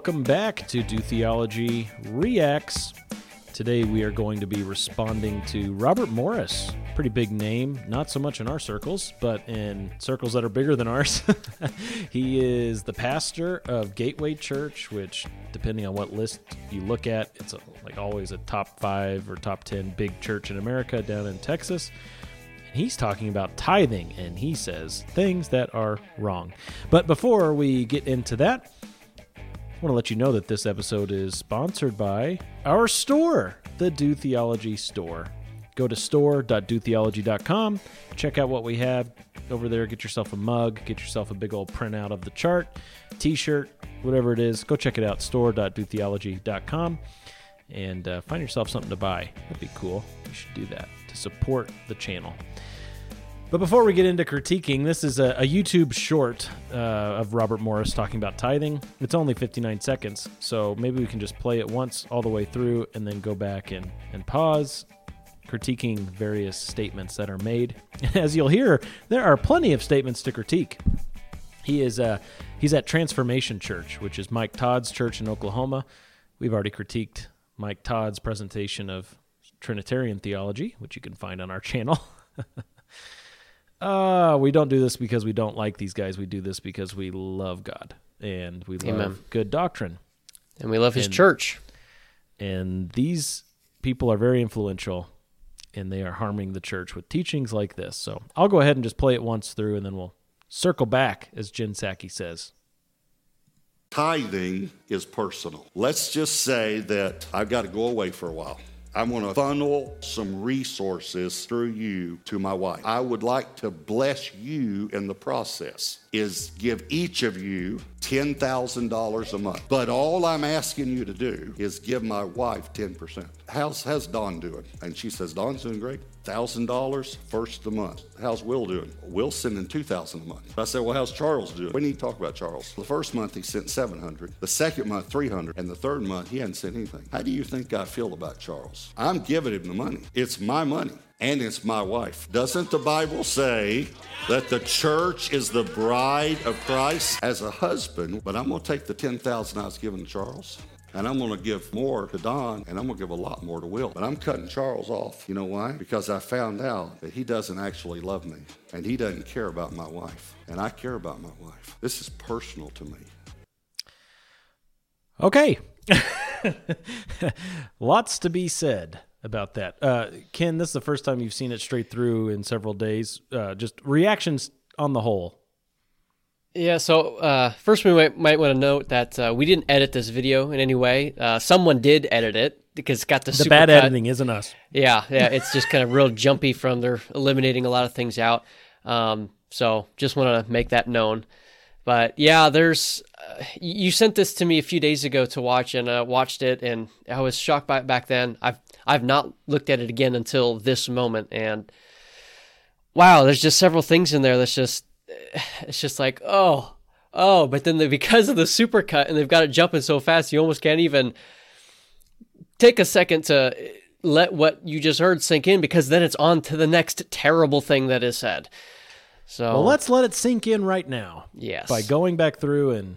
welcome back to Do Theology Reacts. Today we are going to be responding to Robert Morris. Pretty big name, not so much in our circles, but in circles that are bigger than ours. he is the pastor of Gateway Church, which, depending on what list you look at, it's a, like always a top five or top 10 big church in America down in Texas. He's talking about tithing and he says things that are wrong. But before we get into that, I want to let you know that this episode is sponsored by our store, the Do Theology Store. Go to store.dotheology.com, check out what we have over there. Get yourself a mug, get yourself a big old printout of the chart, t shirt, whatever it is. Go check it out, store.dotheology.com, and uh, find yourself something to buy. That'd be cool. You should do that to support the channel. But before we get into critiquing, this is a, a YouTube short uh, of Robert Morris talking about tithing. It's only 59 seconds, so maybe we can just play it once all the way through and then go back and, and pause, critiquing various statements that are made. As you'll hear, there are plenty of statements to critique. He is uh, he's at Transformation Church, which is Mike Todd's church in Oklahoma. We've already critiqued Mike Todd's presentation of Trinitarian theology, which you can find on our channel. uh, we don't do this because we don't like these guys. We do this because we love God and we love Amen. good doctrine. And we love his And- church. And these people are very influential and they are harming the church with teachings like this. So I'll go ahead and just play it once through and then we'll circle back, as Jen Psaki says. Tithing is personal. Let's just say that I've got to go away for a while. I'm going to funnel some resources through you to my wife. I would like to bless you in the process. Is give each of you $10,000 a month. But all I'm asking you to do is give my wife 10%. How's, how's Dawn doing? And she says, Dawn's doing great. $1,000 first the month. How's Will doing? Will's sending 2000 a month. I said, well, how's Charles doing? We need to talk about Charles. The first month he sent 700. The second month, 300. And the third month, he hadn't sent anything. How do you think I feel about Charles? I'm giving him the money. It's my money. And it's my wife. Doesn't the Bible say that the church is the bride of Christ as a husband? But I'm going to take the 10,000 I was giving to Charles and I'm going to give more to Don, and I'm going to give a lot more to Will. But I'm cutting Charles off. You know why? Because I found out that he doesn't actually love me, and he doesn't care about my wife. And I care about my wife. This is personal to me. Okay. Lots to be said about that. Uh, Ken, this is the first time you've seen it straight through in several days. Uh, just reactions on the whole. Yeah, so uh, first we might, might want to note that uh, we didn't edit this video in any way. Uh, someone did edit it because it's got the, The bad cut. editing isn't us. Yeah, yeah, it's just kind of real jumpy from they're eliminating a lot of things out. Um, so just want to make that known. But yeah, there's uh, you sent this to me a few days ago to watch, and I watched it, and I was shocked by it back then. I've I've not looked at it again until this moment, and wow, there's just several things in there that's just it's just like oh oh, but then they, because of the supercut and they've got it jumping so fast, you almost can't even take a second to let what you just heard sink in because then it's on to the next terrible thing that is said. So Well, let's let it sink in right now. Yes. By going back through and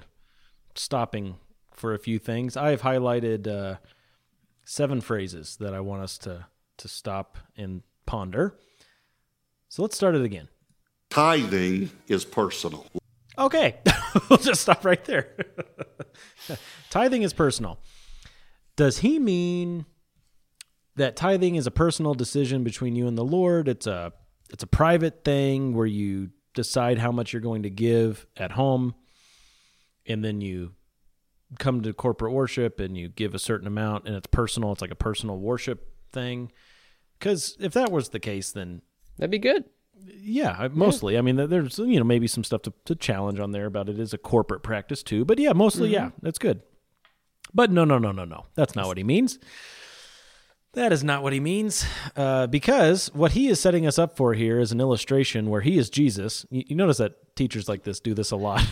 stopping for a few things. I have highlighted uh, seven phrases that I want us to to stop and ponder. So let's start it again. Tithing is personal. Okay. we'll just stop right there. tithing is personal. Does he mean that tithing is a personal decision between you and the Lord? It's a it's a private thing where you decide how much you're going to give at home and then you come to corporate worship and you give a certain amount and it's personal, it's like a personal worship thing. Cuz if that was the case then that'd be good. yeah, mostly. I mean, there's you know maybe some stuff to, to challenge on there about it is a corporate practice too, but yeah, mostly mm-hmm. yeah, that's good. But no, no, no, no, no, that's not what he means. That is not what he means, uh, because what he is setting us up for here is an illustration where he is Jesus. You, you notice that teachers like this do this a lot.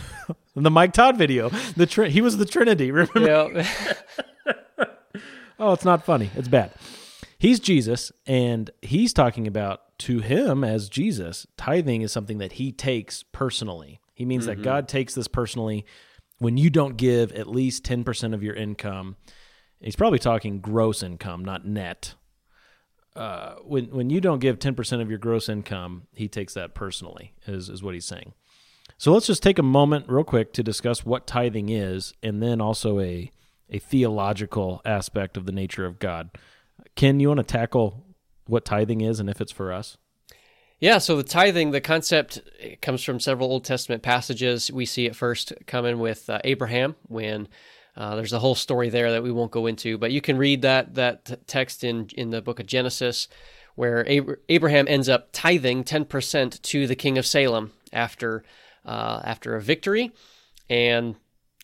In the Mike Todd video, the tr- he was the Trinity. Remember? Yeah. Oh, it's not funny. It's bad. He's Jesus, and he's talking about to him as Jesus, tithing is something that he takes personally. He means that God takes this personally when you don't give at least 10% of your income, he's probably talking gross income, not net. Uh, when when you don't give 10% of your gross income, he takes that personally, is, is what he's saying. So let's just take a moment, real quick, to discuss what tithing is, and then also a a theological aspect of the nature of God. Ken, you want to tackle what tithing is and if it's for us? Yeah, so the tithing, the concept comes from several Old Testament passages. We see it first coming with uh, Abraham when uh, there's a whole story there that we won't go into, but you can read that that text in in the book of Genesis, where Ab- Abraham ends up tithing ten percent to the king of Salem after uh, after a victory, and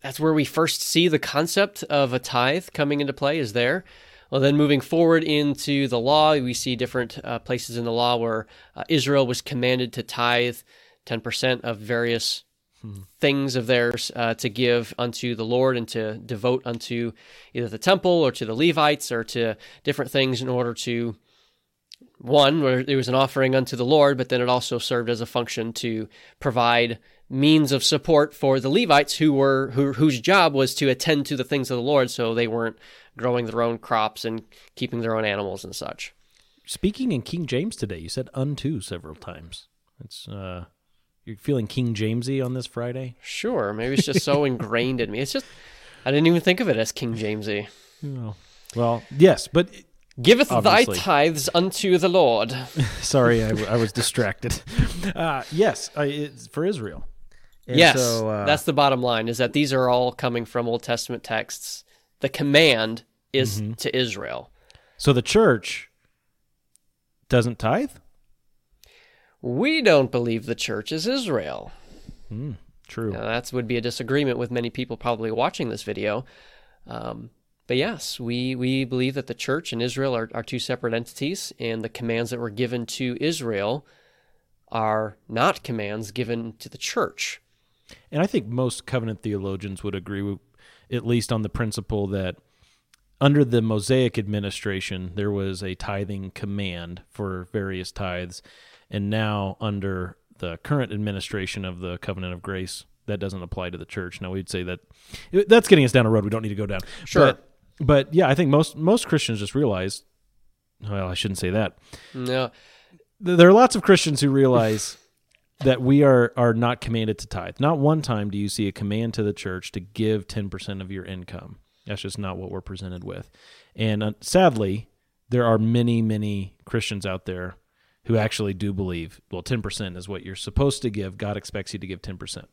that's where we first see the concept of a tithe coming into play. Is there? Well, then moving forward into the law, we see different uh, places in the law where uh, Israel was commanded to tithe 10% of various things of theirs uh, to give unto the Lord and to devote unto either the temple or to the Levites or to different things in order to, one, where it was an offering unto the Lord, but then it also served as a function to provide means of support for the Levites who were who, whose job was to attend to the things of the Lord so they weren't growing their own crops and keeping their own animals and such. Speaking in King James today, you said unto several times. It's uh you're feeling King Jamesy on this Friday? Sure, maybe it's just so ingrained in me. It's just I didn't even think of it as King Jamesy. Oh. Well, yes, but Giveth obviously. thy tithes unto the Lord. Sorry, I, I, was distracted. Uh, yes, I, for Israel. And yes, so, uh, that's the bottom line. Is that these are all coming from Old Testament texts the command is mm-hmm. to Israel. So the church doesn't tithe? We don't believe the church is Israel. Mm, true. Now, that would be a disagreement with many people probably watching this video. Um, but yes, we, we believe that the church and Israel are, are two separate entities, and the commands that were given to Israel are not commands given to the church. And I think most covenant theologians would agree with, at least on the principle that under the Mosaic administration, there was a tithing command for various tithes. And now, under the current administration of the covenant of grace, that doesn't apply to the church. Now, we'd say that that's getting us down a road we don't need to go down. Sure. But, but yeah, I think most most Christians just realize. Well, I shouldn't say that. No. There are lots of Christians who realize that we are are not commanded to tithe. Not one time do you see a command to the church to give 10% of your income. That's just not what we're presented with. And uh, sadly, there are many many Christians out there who actually do believe, well, 10% is what you're supposed to give. God expects you to give 10%.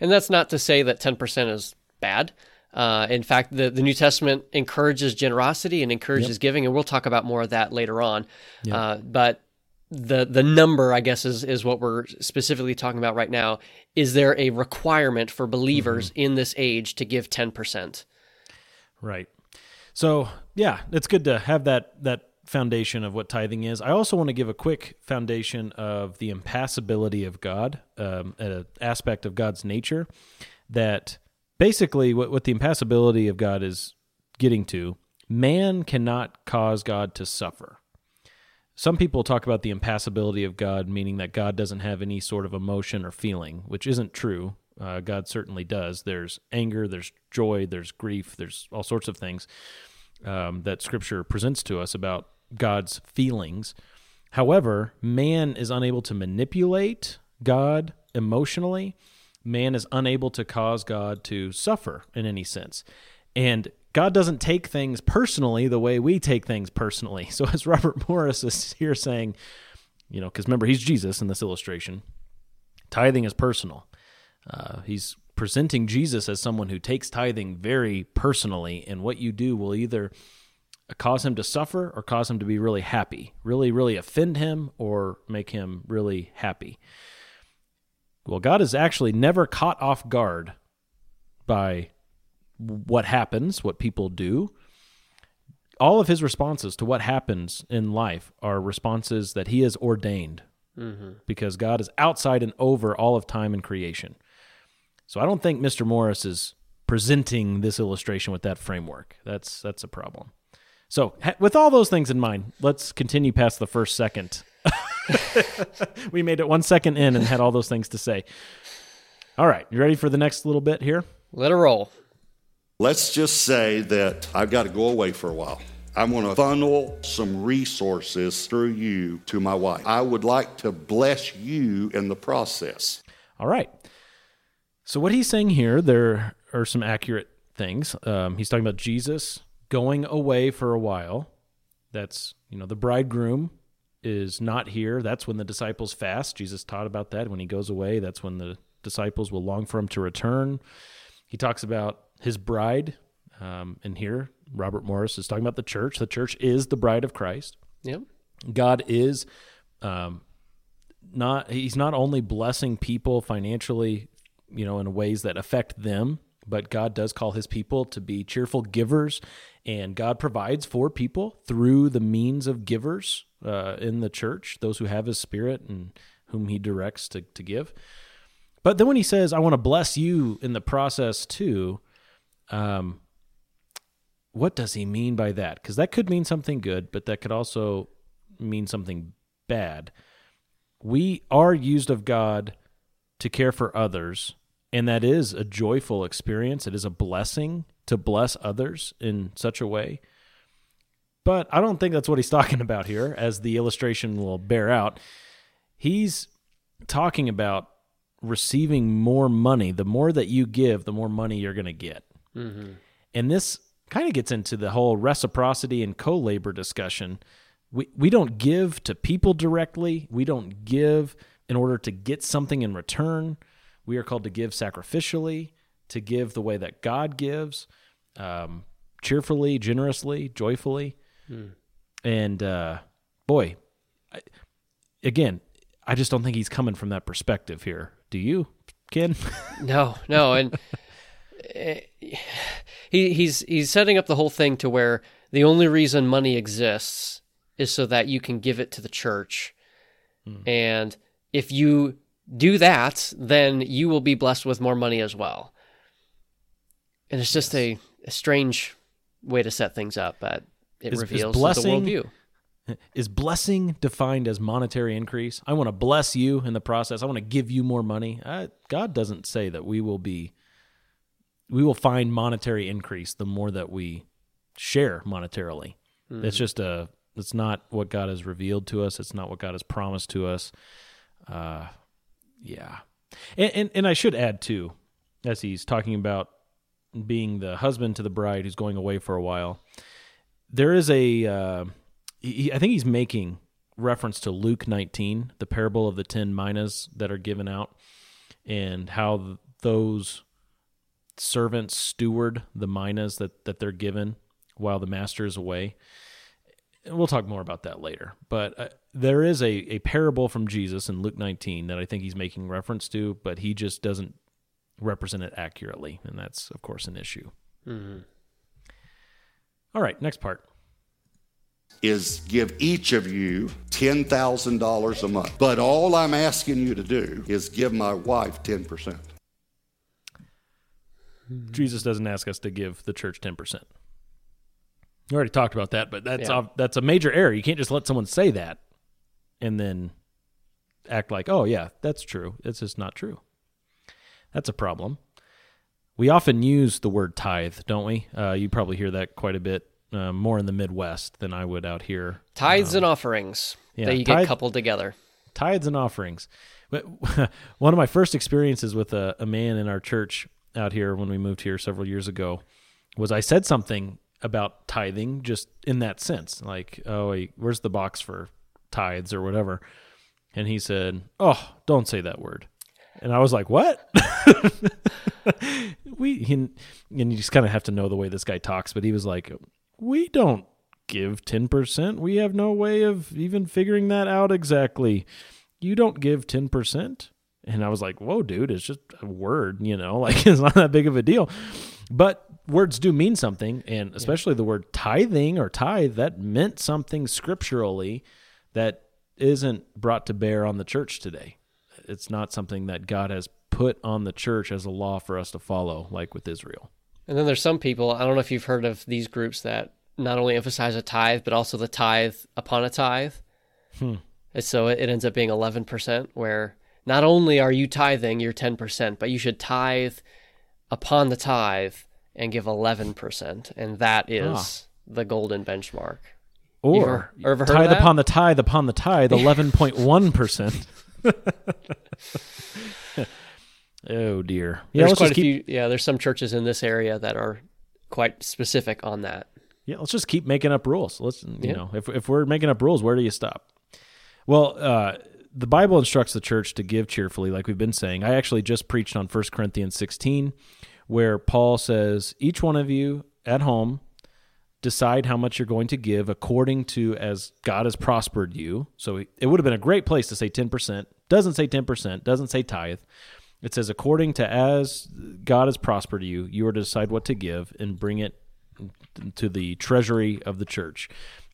And that's not to say that 10% is bad. Uh, in fact, the, the New Testament encourages generosity and encourages yep. giving, and we'll talk about more of that later on. Yep. Uh, but the the number, I guess, is is what we're specifically talking about right now. Is there a requirement for believers mm-hmm. in this age to give ten percent? Right. So yeah, it's good to have that that foundation of what tithing is. I also want to give a quick foundation of the impassibility of God, um, an aspect of God's nature that basically what, what the impassibility of God is getting to, man cannot cause God to suffer some people talk about the impassibility of God, meaning that God doesn't have any sort of emotion or feeling, which isn't true. Uh, God certainly does. There's anger, there's joy, there's grief, there's all sorts of things um, that Scripture presents to us about God's feelings. However, man is unable to manipulate God emotionally. Man is unable to cause God to suffer in any sense. And God doesn't take things personally the way we take things personally. So, as Robert Morris is here saying, you know, because remember, he's Jesus in this illustration, tithing is personal. Uh, he's presenting Jesus as someone who takes tithing very personally, and what you do will either cause him to suffer or cause him to be really happy, really, really offend him or make him really happy. Well, God is actually never caught off guard by what happens, what people do. All of his responses to what happens in life are responses that he has ordained mm-hmm. because God is outside and over all of time and creation. So I don't think Mr. Morris is presenting this illustration with that framework. That's that's a problem. So with all those things in mind, let's continue past the first second. we made it one second in and had all those things to say. All right, you ready for the next little bit here? Let her roll. Let's just say that I've got to go away for a while. I'm going to funnel some resources through you to my wife. I would like to bless you in the process. All right. So what he's saying here, there are some accurate things. Um, he's talking about Jesus going away for a while. That's you know the bridegroom is not here. That's when the disciples fast. Jesus taught about that. When he goes away, that's when the disciples will long for him to return. He talks about his bride, um, and here Robert Morris is talking about the church. The church is the bride of Christ. Yep. God is um, not he's not only blessing people financially, you know, in ways that affect them, but God does call his people to be cheerful givers and God provides for people through the means of givers uh, in the church, those who have his spirit and whom he directs to, to give. But then when he says, I want to bless you in the process too, um, what does he mean by that? Because that could mean something good, but that could also mean something bad. We are used of God to care for others, and that is a joyful experience. It is a blessing to bless others in such a way. But I don't think that's what he's talking about here, as the illustration will bear out. He's talking about receiving more money. The more that you give, the more money you're going to get. Mm-hmm. And this kind of gets into the whole reciprocity and co labor discussion. We, we don't give to people directly, we don't give in order to get something in return. We are called to give sacrificially, to give the way that God gives, um, cheerfully, generously, joyfully. Hmm. And uh, boy, I, again, I just don't think he's coming from that perspective here. Do you, Ken? no, no, and he he's he's setting up the whole thing to where the only reason money exists is so that you can give it to the church. Mm. And if you do that, then you will be blessed with more money as well. And it's just yes. a, a, strange way to set things up, but it is, reveals is blessing, the worldview. Is blessing defined as monetary increase? I want to bless you in the process. I want to give you more money. I, God doesn't say that we will be we will find monetary increase the more that we share monetarily. Mm-hmm. It's just a it's not what God has revealed to us. It's not what God has promised to us. Uh, yeah, and, and and I should add too, as he's talking about being the husband to the bride who's going away for a while. There is a, uh, he, I think he's making reference to Luke 19, the parable of the 10 minas that are given out, and how those servants steward the minas that, that they're given while the master is away. We'll talk more about that later. But uh, there is a, a parable from Jesus in Luke 19 that I think he's making reference to, but he just doesn't represent it accurately. And that's, of course, an issue. Mm-hmm. All right, next part is give each of you $10,000 a month. But all I'm asking you to do is give my wife 10%. Jesus doesn't ask us to give the church 10%. We already talked about that, but that's yeah. a, that's a major error. You can't just let someone say that and then act like, "Oh yeah, that's true." It's just not true. That's a problem. We often use the word tithe, don't we? Uh, you probably hear that quite a bit uh, more in the Midwest than I would out here. Tithes um, and offerings yeah, that you tithe, get coupled together. Tithes and offerings. One of my first experiences with a, a man in our church out here when we moved here several years ago was I said something about tithing just in that sense, like, "Oh, where's the box for tithes or whatever?" And he said, "Oh, don't say that word." And I was like, "What?" we and, and you just kind of have to know the way this guy talks, but he was like, "We don't give 10%. We have no way of even figuring that out exactly. You don't give 10%?" And I was like, whoa, dude, it's just a word, you know, like it's not that big of a deal. But words do mean something. And especially yeah. the word tithing or tithe, that meant something scripturally that isn't brought to bear on the church today. It's not something that God has put on the church as a law for us to follow, like with Israel. And then there's some people, I don't know if you've heard of these groups that not only emphasize a tithe, but also the tithe upon a tithe. Hmm. And so it ends up being 11%, where not only are you tithing your 10%, but you should tithe upon the tithe and give 11%. And that is Ah. the golden benchmark. Or heard tithe upon the tithe upon the tithe, eleven point one percent. Oh dear. Yeah, there's quite a keep. few. Yeah, there's some churches in this area that are quite specific on that. Yeah, let's just keep making up rules. Let's you Yeah. know, if if we're making up rules, where do you stop? Well, uh, the Bible instructs the church to give cheerfully, like we've been saying. I actually just preached on 1 Corinthians 16, where Paul says, "Each one of you at home decide how much you're going to give according to as God has prospered you." So it would have been a great place to say 10%. Doesn't say 10%. Doesn't say tithe. It says, according to as God has prospered you, you are to decide what to give and bring it to the treasury of the church.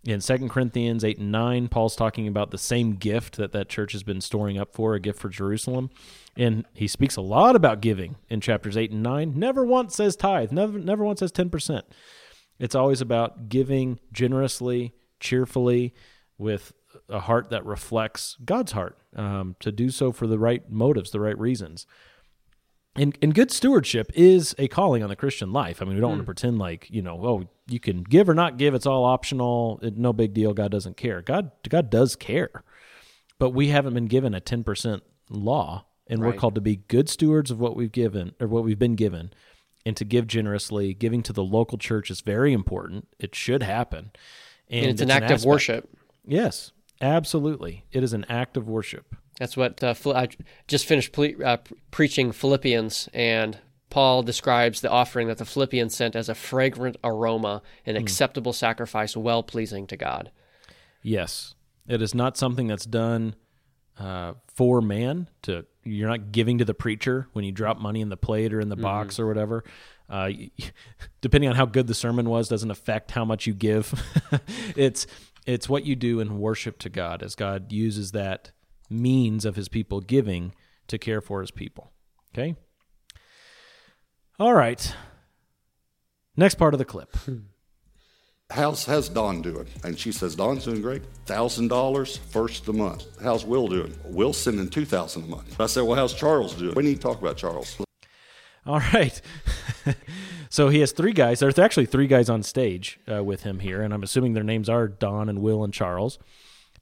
In 2 Corinthians 8 and 9, Paul's talking about the same gift that that church has been storing up for, a gift for Jerusalem. And he speaks a lot about giving in chapters 8 and 9. Never once says tithe, never, never once says 10%. It's always about giving generously, cheerfully, with a heart that reflects God's heart, um, to do so for the right motives, the right reasons. And, and good stewardship is a calling on the Christian life. I mean, we don't want to hmm. pretend like you know, oh, you can give or not give; it's all optional. It, no big deal. God doesn't care. God, God does care, but we haven't been given a ten percent law, and we're called to be good stewards of what we've given or what we've been given, and to give generously. Giving to the local church is very important. It should happen, and, And, it's, an act of worship. Yes, absolutely. It is an act of worship. That's what uh, I just finished ple- uh, preaching Philippians, and Paul describes the offering that the Philippians sent as a fragrant aroma, an Hmm. acceptable sacrifice, well pleasing to God. Yes, it is not something that's done uh, for man. To you're not giving to the preacher when you drop money in the plate or in the box or whatever. Uh, depending on how good the sermon was, doesn't affect how much you give. it's it's what you do in worship to God as God uses that means of His people giving to care for His people. Okay. All right. Next part of the clip. How's, how's Dawn doing? And she says, Dawn's doing great. $1,000 first of the month. How's Will doing? Will's sending 2000 a month. I said, well, how's Charles doing? We need to talk about Charles. All right. so he has three guys. There's actually three guys on stage uh, with him here, and I'm assuming their names are Don and Will and Charles.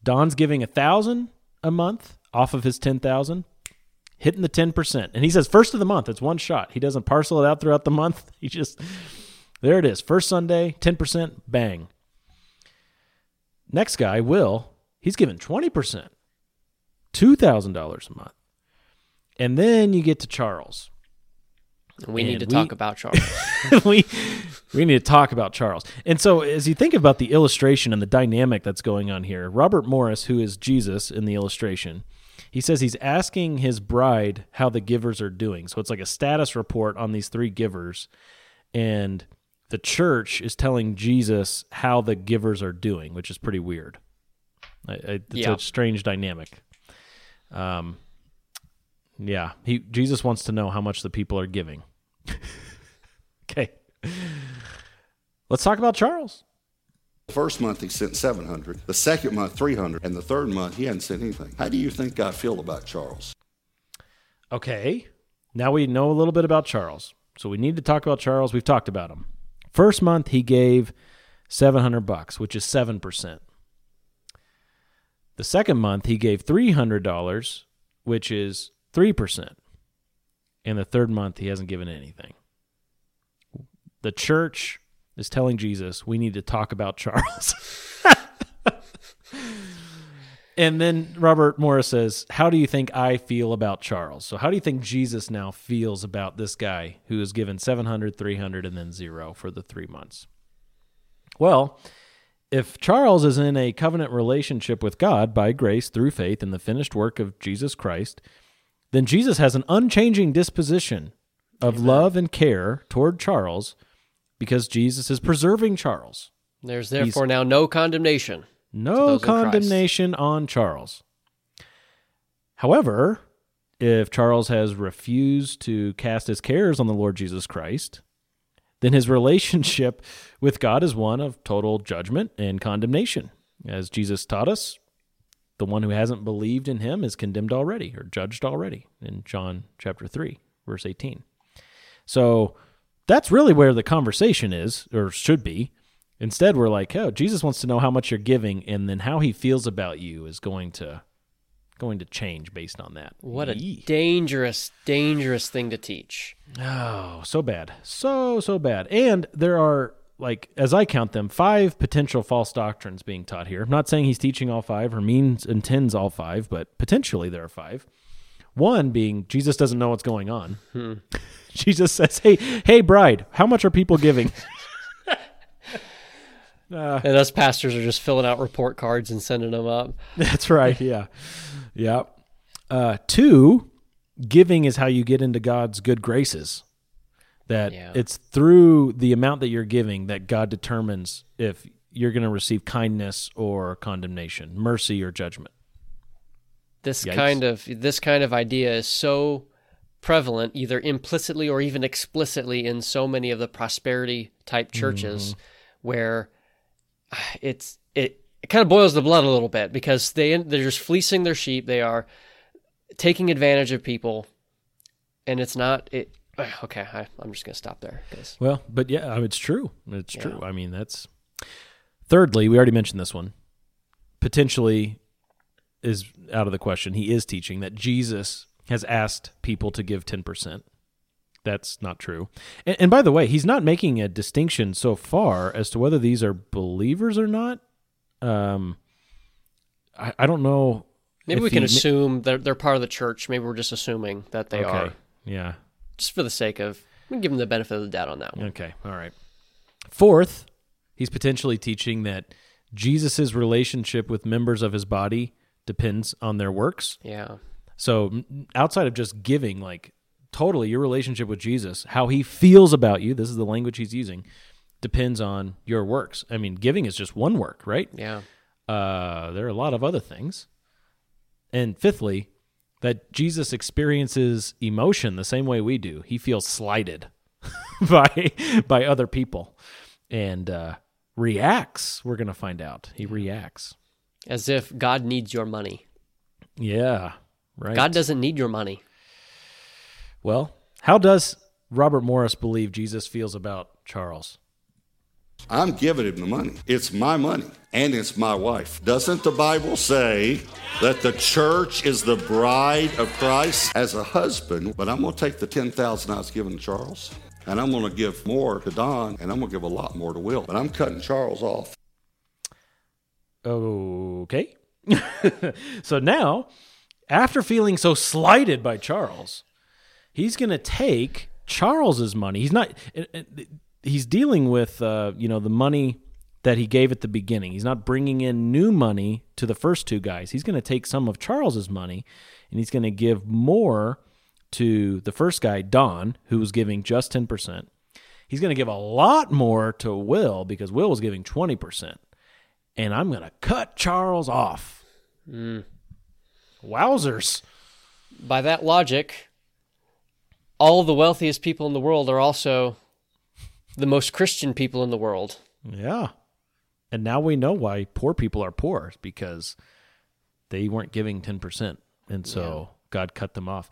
Don's giving a thousand a month off of his ten thousand, hitting the ten percent, and he says first of the month. It's one shot. He doesn't parcel it out throughout the month. He just there it is. First Sunday, ten percent, bang. Next guy, Will, he's given twenty percent, two thousand dollars a month, and then you get to Charles. We need to we- talk about Charles. we we need to talk about Charles. And so as you think about the illustration and the dynamic that's going on here, Robert Morris, who is Jesus in the illustration, he says he's asking his bride how the givers are doing. So it's like a status report on these three givers and the church is telling Jesus how the givers are doing, which is pretty weird. I, I, it's Yeah. a strange dynamic. Um, yeah, he Jesus wants to know how much the people are giving. okay, let's talk about Charles. The first month he sent 700. The second month, 300. And the third month, he hadn't sent anything. How do you think I feel about Charles? Okay, now we know a little bit about Charles, so we need to talk about Charles. We've talked about him. First month he gave seven hundred bucks, which is seven percent. The second month he gave three hundred dollars, which is three percent. And the third month he hasn't given anything. The church is telling Jesus we need to talk about Charles. And then Robert Morris says, How do you think I feel about Charles? So, how do you think Jesus now feels about this guy who is given 700, 300, and then zero for the three months? Well, if Charles is in a covenant relationship with God by grace through faith in the finished work of Jesus Christ, then Jesus has an unchanging disposition of love and care toward Charles because Jesus is preserving Charles. There's therefore now no condemnation. No those in Christ. condemnation on Charles. However, if Charles has refused to cast his cares on the Lord Jesus Christ, then his relationship with God is one of total judgment and condemnation. As Jesus taught us, the one who hasn't believed in him is condemned already or judged already in John chapter 3, verse 18. So that's really where the conversation is, or should be. Instead, we're like, oh, Jesus wants to know how much you're giving, and then how he feels about you is going to going to change based on that. What a Yee. dangerous, dangerous thing to teach. Oh, so bad. So, so bad. And there are, like, as I count them, five potential false doctrines being taught here. I'm not saying he's teaching all five or means intends all five, but potentially there are five. One being Jesus doesn't know what's going on. Jesus says, Hey, hey, bride, how much are people giving? And us pastors are just filling out report cards and sending them up. That's right. Yeah. Yeah. Uh, two, giving is how you get into God's good graces. That Yeah. it's through the amount that you're giving that God determines if you're going to receive kindness or condemnation, mercy or judgment. This Yikes. kind of this kind of idea is so prevalent, either implicitly or even explicitly, in so many of the prosperity type churches, Mm-hmm. where it's it, it kind of boils the blood a little bit because they they're just fleecing their sheep. They are taking advantage of people, and it's not it. Okay, I, I'm just gonna stop there. 'cause- Well, but yeah, it's true. It's true. I mean, that's. Thirdly, we already mentioned this one. Potentially is out of the question. He is teaching that Jesus has asked people to give 10%. That's not true. And, and by the way, he's not making a distinction so far as to whether these are believers or not. Um, I, I don't know. Maybe we can he- assume they're they're part of the church. Maybe we're just assuming that they okay. are, Yeah. Just for the sake of give him the benefit of the doubt on that one. Okay. All right. Fourth, he's potentially teaching that Jesus' relationship with members of his body depends on their works. Yeah. So outside of just giving, like totally your relationship with Jesus, how he feels about you, this is the language he's using, depends on your works. I mean, giving is just one work, right? Yeah. Uh, there are a lot of other things. And fifthly, that Jesus experiences emotion the same way we do. He feels slighted by by other people and uh, reacts. We're going to find out. He reacts. As if God needs your money. Yeah, right. God doesn't need your money. Well, how does Robert Morris believe Jesus feels about Charles? I'm giving him the money. It's my money and it's my wife. Doesn't the Bible say that the church is the bride of Christ as a husband? But I'm going to take the 10,000 I was giving to Charles and I'm going to give more to Don and I'm going to give a lot more to Will. But I'm cutting Charles off. Okay. so now, after feeling so slighted by Charles, he's going to take Charles's money. He's not. He's dealing with, uh, you know, the money that he gave at the beginning. He's not bringing in new money to the first two guys. He's going to take some of Charles's money, and he's going to give more to the first guy, Don, who was giving just ten percent. He's going to give a lot more to Will because Will was giving twenty percent and I'm going to cut Charles off. Wowzers. By that logic, all the wealthiest people in the world are also the most Christian people in the world. Yeah. And now we know why poor people are poor because they weren't giving 10%. And so God cut them off.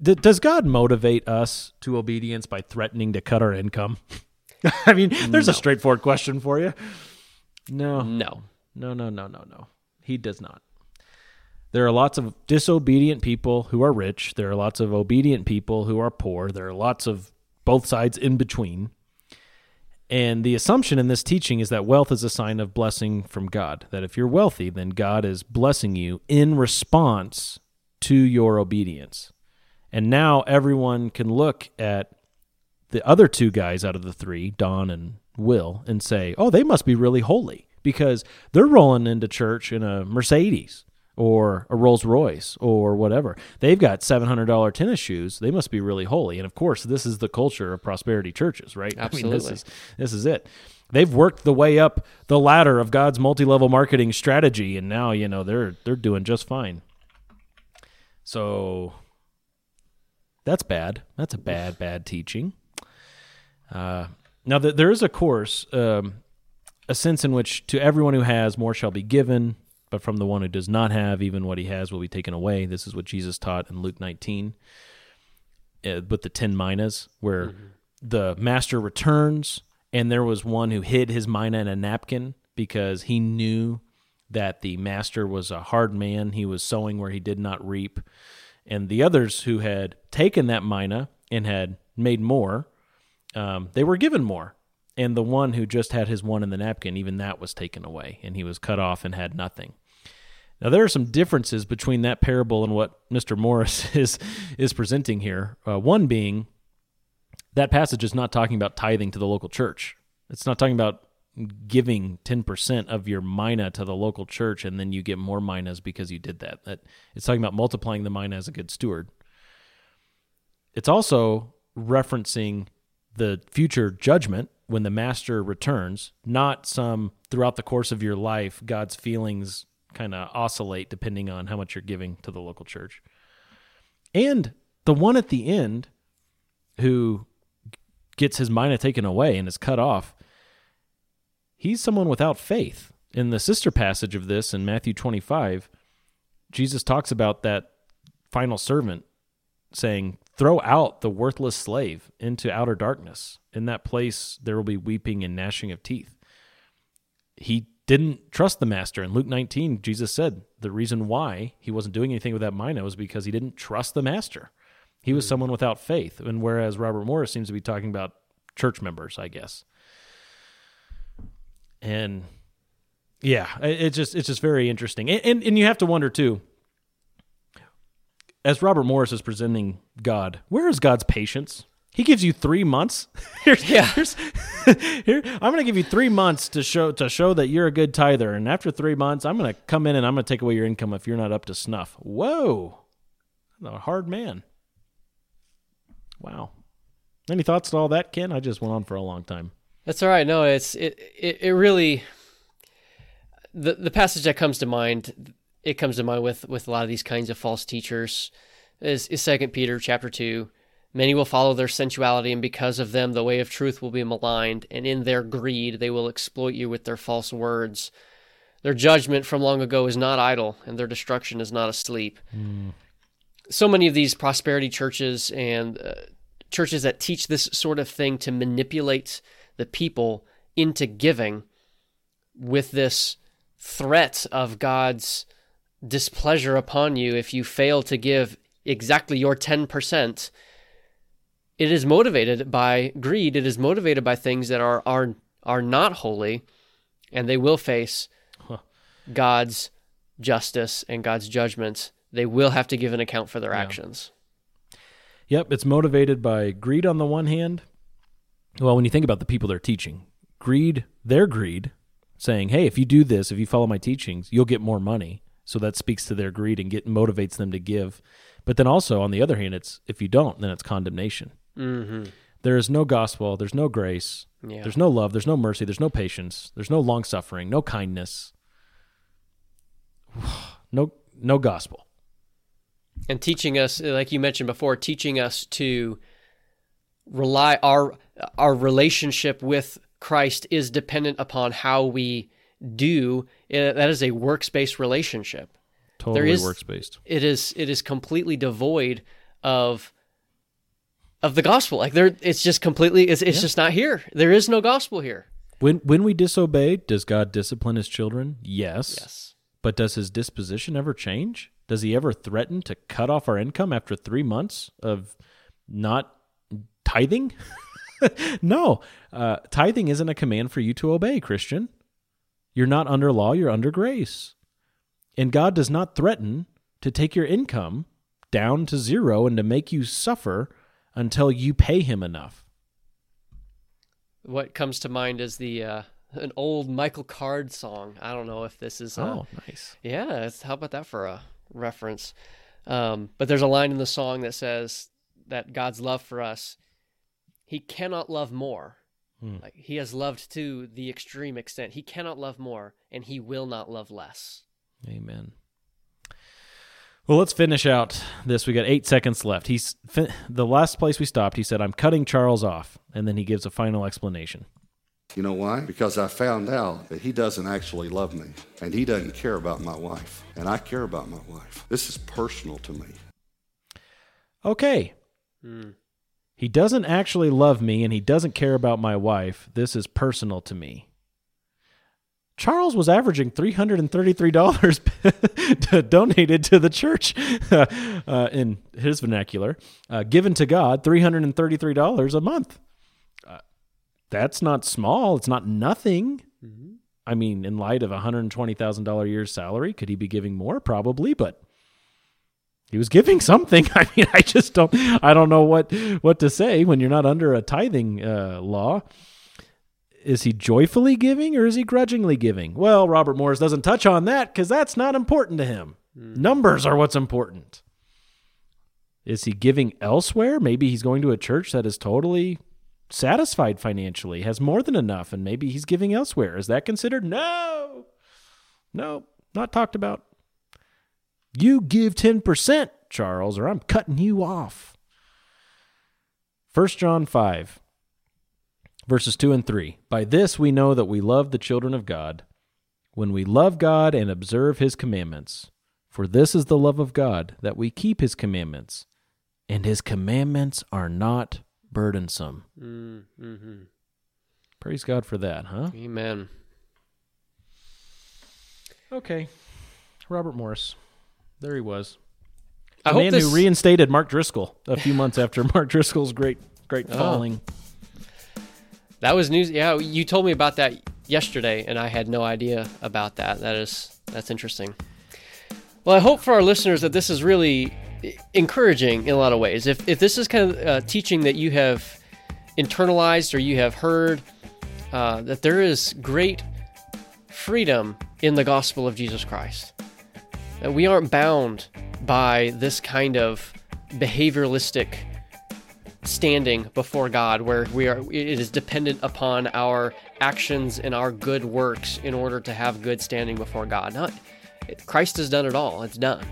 D- does God motivate us to obedience by threatening to cut our income? I mean, there's a straightforward question for you. No. No. No, no, no, no, no. He does not. There are lots of disobedient people who are rich. There are lots of obedient people who are poor. There are lots of both sides in between. And the assumption in this teaching is that wealth is a sign of blessing from God. That if you're wealthy, then God is blessing you in response to your obedience. And now everyone can look at the other two guys out of the three, Don and Will, and say, oh, they must be really holy because they're rolling into church in a Mercedes or a Rolls Royce or whatever. They've got $700 tennis shoes. They must be really holy. And of course, this is the culture of prosperity churches, right? I mean, this Absolutely. is, this is it. They've worked the way up the ladder of God's multi-level marketing strategy and now, you know, they're they're doing just fine. So that's bad. That's a bad, bad teaching. Uh, now, th- there is a course, um, a sense in which to everyone who has, more shall be given, but from the one who does not have, even what he has will be taken away. This is what Jesus taught in Luke 19. uh, with the 10 minas where the master returns and there was one who hid his mina in a napkin because he knew that the master was a hard man. He was sowing where he did not reap. And the others who had taken that mina and had made more, um, they were given more. And the one who just had his one in the napkin, even that was taken away, and he was cut off and had nothing. Now there are some differences between that parable and what Mr. Morris is is presenting here. Uh, one being that passage is not talking about tithing to the local church. It's not talking about giving 10% of your mina to the local church and then you get more minas because you did that. That it's talking about multiplying the mina as a good steward. It's also referencing the future judgment when the master returns, not some throughout the course of your life God's feelings kind of oscillate depending on how much you're giving to the local church. And the one at the end who gets his mina taken away and is cut off, he's someone without faith. In the sister passage of this in Matthew 25, Jesus talks about that final servant saying, Throw out the worthless slave into outer darkness. In that place, there will be weeping and gnashing of teeth. He didn't trust the master. In Luke 19, Jesus said the reason why he wasn't doing anything with that mina was because he didn't trust the master. He was hmm. someone without faith. And whereas Robert Morris seems to be talking about church members, I guess. And yeah, it's just it's just very interesting. And, and and you have to wonder too. As Robert Morris is presenting God, where is God's patience? He gives you three months. Here's, Yeah. here's, here, I'm going to give you three months to show to show that you're a good tither, and after three months, I'm going to come in and I'm going to take away your income if you're not up to snuff. Whoa, a hard man. Wow. Any thoughts to all that, Ken? I just went on for a long time. That's all right. No, it's it it, it really the the passage that comes to mind it comes to mind with with a lot of these kinds of false teachers is is second Peter chapter 2 many will follow their sensuality and because of them the way of truth will be maligned and in their greed they will exploit you with their false words their judgment from long ago is not idle and their destruction is not asleep so many of these prosperity churches and uh, churches that teach this sort of thing to manipulate the people into giving with this threat of God's displeasure upon you if you fail to give exactly your 10%. It is motivated by greed. It is motivated by things that are are are not holy, and they will face God's justice and God's judgment. They will have to give an account for their actions. Yep, it's motivated by greed on the one hand. Well, when you think about the people they're teaching, greed, their greed, saying, "Hey, if you do this, if you follow my teachings, you'll get more money." So that speaks to their greed and get motivates them to give. But then also on the other hand, it's if you don't, then it's condemnation. Mm-hmm. There is no gospel, there's no grace, Yeah. there's no love, there's no mercy, there's no patience, there's no long suffering, no kindness. No no gospel. and teaching us like you mentioned before teaching us to rely our our relationship with Christ is dependent upon how we do Uh, that is a works-based relationship Totally works based. it is it is completely devoid of of the gospel like there it's just completely it's, it's just not here there is no gospel here When when we disobey, does God discipline his children? Yes. yes But does his disposition ever change? Does he ever threaten to cut off our income after three months of not tithing? no. Uh, tithing isn't a command for you to obey, Christian. You're not under law, you're under grace. And God does not threaten to take your income down to zero and to make you suffer until you pay him enough. what comes to mind is the uh an old Michael Card song I don't know if this is uh, Oh, nice. Yeah, it's, how about that for a reference? Um, but there's a line in the song that says that God's love for us, He cannot love more. Like He has loved to the extreme extent. He cannot love more, and He will not love less. Amen. Well, let's finish out this. We got eight seconds left. He's fin- the last place we stopped. He said, "I'm cutting Charles off," and then he gives a final explanation. You know why? Because I found out that he doesn't actually love me and he doesn't care about my wife. And I care about my wife. This is personal to me. Okay, hmm. He doesn't actually love me and he doesn't care about my wife. This is personal to me. Charles was averaging $333 donated to the church uh, in his vernacular, uh, given to God $333 a month. Uh, that's not small. It's not nothing. I mean, in light of a $120,000 a year salary, could he be giving more? Probably, but he was giving something. I mean, I just don't, I don't know what, what to say when you're not under a tithing uh, law is he joyfully giving or is he grudgingly giving? Well, Robert Morris doesn't touch on that because that's not important to him. Hmm. Numbers are what's important. Is he giving elsewhere? Maybe he's going to a church that is totally satisfied financially, has more than enough, and maybe he's giving elsewhere. Is that considered? No. No, not talked about. You give 10%, Charles, or I'm cutting you off. 1 John 5 verses 2 and 3. By this we know that we love the children of God, when we love God and observe his commandments. For this is the love of God, that we keep his commandments, and his commandments are not burdensome. Mm-hmm. Praise God for that, huh? Amen. Okay. Robert Morris. There he was. I hope man this, who reinstated Mark Driscoll a few months after Mark Driscoll's great great Oh. That was news. Yeah, you told me about that yesterday, and I had no idea about that. That is that's interesting. Well, I hope for our listeners that this is really encouraging in a lot of ways. If if this is kind of uh, teaching that you have internalized or you have heard uh, that there is great freedom in the gospel of Jesus Christ. That we aren't bound by this kind of behavioralistic standing before God where we are it is dependent upon our actions and our good works in order to have good standing before God. Not Christ has done it all. It's done.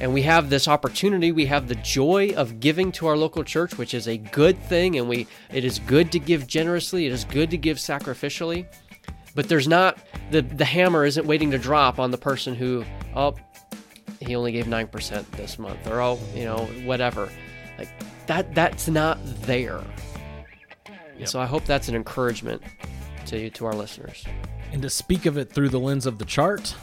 And we have this opportunity, we have the joy of giving to our local church, which is a good thing and we it is good to give generously, it is good to give sacrificially. But there's not the the hammer isn't waiting to drop on the person who oh he only gave 9% this month or oh, you know, whatever. Like that that's not there. Yep. So I hope that's an encouragement to you to our listeners. And to speak of it through the lens of the chart,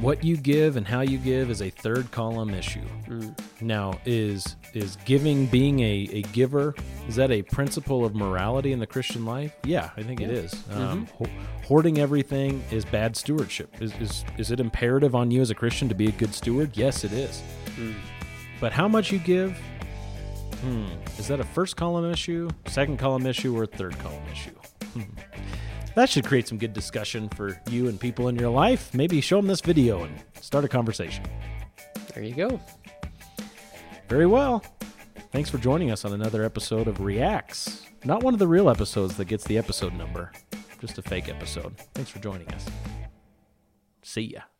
what you give and how you give is a third column issue. Mm. Now, is is giving being a, a giver is that a principle of morality in the Christian life? Yeah, I think it is. Um, mm-hmm. ho- hoarding everything is bad stewardship. Is, is is it imperative on you as a Christian to be a good steward? Yes, it is. Mm. But how much you give? Hmm. Is that a first column issue, second column issue, or a third column issue? Hmm. That should create some good discussion for you and people in your life. Maybe show them this video and start a conversation. There you go. Very well. Thanks for joining us on another episode of Reacts. Not one of the real episodes that gets the episode number, just a fake episode. Thanks for joining us. See ya.